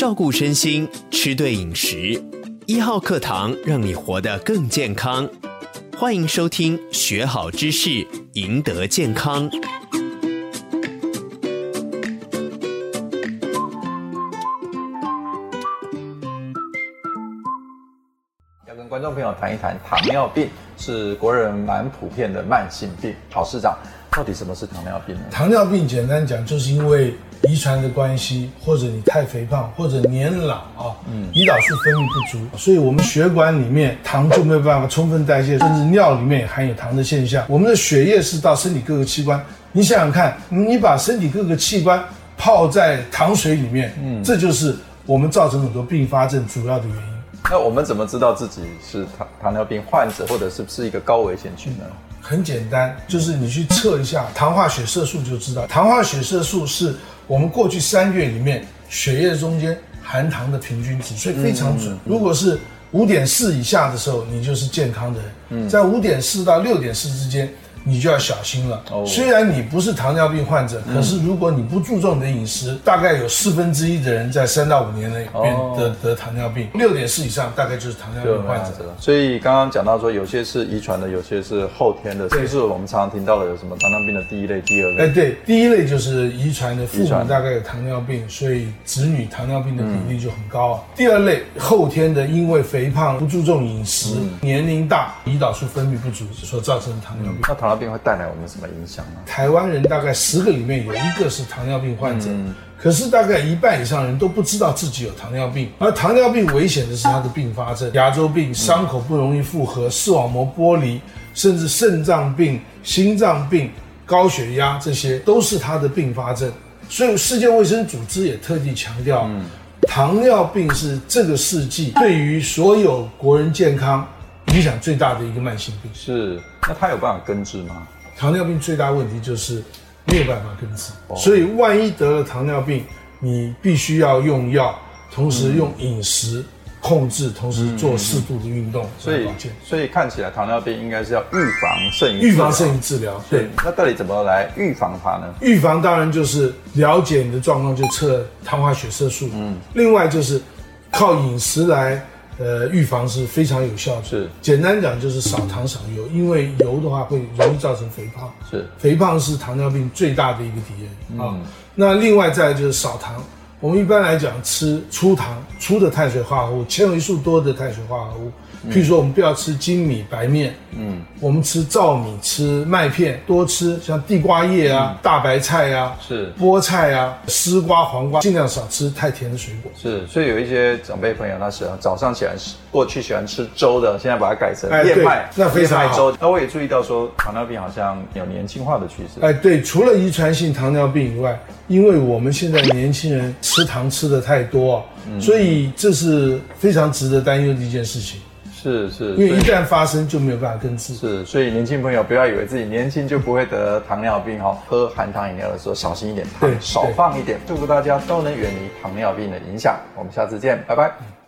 照顾身心，吃对饮食，一号课堂让你活得更健康。欢迎收听，学好知识，赢得健康。要跟观众朋友谈一谈，糖尿病是国人蛮普遍的慢性病。郝市长，到底什么是糖尿病呢？糖尿病简单讲，就是因为遗传的关系，或者你太肥胖，或者年老啊，嗯，胰岛素分泌不足，所以我们血管里面糖就没有办法充分代谢，甚至尿里面也含有糖的现象。我们的血液是到身体各个器官，你想想看，你把身体各个器官泡在糖水里面，嗯，这就是我们造成很多并发症主要的原因。那我们怎么知道自己是糖糖尿病患者，或者是不是一个高危险群呢？很简单，就是你去测一下糖化血色素就知道。糖化血色素是我们过去三个月里面血液中间含糖的平均值，所以非常准。嗯嗯、如果是五点四以下的时候，你就是健康的人；嗯、在五点四到六点四之间。你就要小心了。哦，虽然你不是糖尿病患者，可是如果你不注重你的饮食，大概有四分之一的人在三到五年内变得得糖尿病。六点四以上，大概就是糖尿病患者了。所以刚刚讲到说，有些是遗传的，有些是后天的。这是我们常常听到的，有什么糖尿病的第一类、第二类？哎，对，第一类就是遗传的，父母大概有糖尿病，所以子女糖尿病的比例就很高啊。第二类后天的，因为肥胖、不注重饮食、年龄大、胰岛素分泌不足所造成的糖尿病。那糖尿病会带来我们什么影响呢？台湾人大概十个里面有一个是糖尿病患者，嗯、可是大概一半以上人都不知道自己有糖尿病。而糖尿病危险的是它的并发症：牙周病、伤口不容易复合、视网膜剥离，甚至肾脏病、心脏病、高血压，这些都是它的并发症。所以世界卫生组织也特地强调，嗯、糖尿病是这个世纪对于所有国人健康影响最大的一个慢性病。是，那它有办法根治吗？糖尿病最大问题就是没有办法根治，所以万一得了糖尿病，你必须要用药，同时用饮食控制，同时做适度的运动。所以，所以看起来糖尿病应该是要预防胜于预防胜于治疗。对，那到底怎么来预防它呢？预防当然就是了解你的状况，就测糖化血色素。嗯，另外就是靠饮食来。呃，预防是非常有效的。是，简单讲就是少糖少油，因为油的话会容易造成肥胖。是，肥胖是糖尿病最大的一个敌人啊。嗯、那另外再就是少糖，我们一般来讲吃粗糖、粗的碳水化合物、纤维素多的碳水化合物。譬如说，我们不要吃精米白面，嗯，我们吃糙米、吃麦片，多吃像地瓜叶啊、大白菜啊、是菠菜啊、丝瓜、黄瓜，尽量少吃太甜的水果。是，所以有一些长辈朋友，他喜欢早上起来过去喜欢吃粥的，现在把它改成燕麦，那非常好。粥。那我也注意到说，糖尿病好像有年轻化的趋势。哎，对，除了遗传性糖尿病以外，因为我们现在年轻人吃糖吃的太多，所以这是非常值得担忧的一件事情。是是，因为一旦发生就没有办法根治。是，所以年轻朋友不要以为自己年轻就不会得糖尿病哈，喝含糖饮料的时候小心一点，对少放一点。祝福大家都能远离糖尿病的影响。我们下次见，拜拜。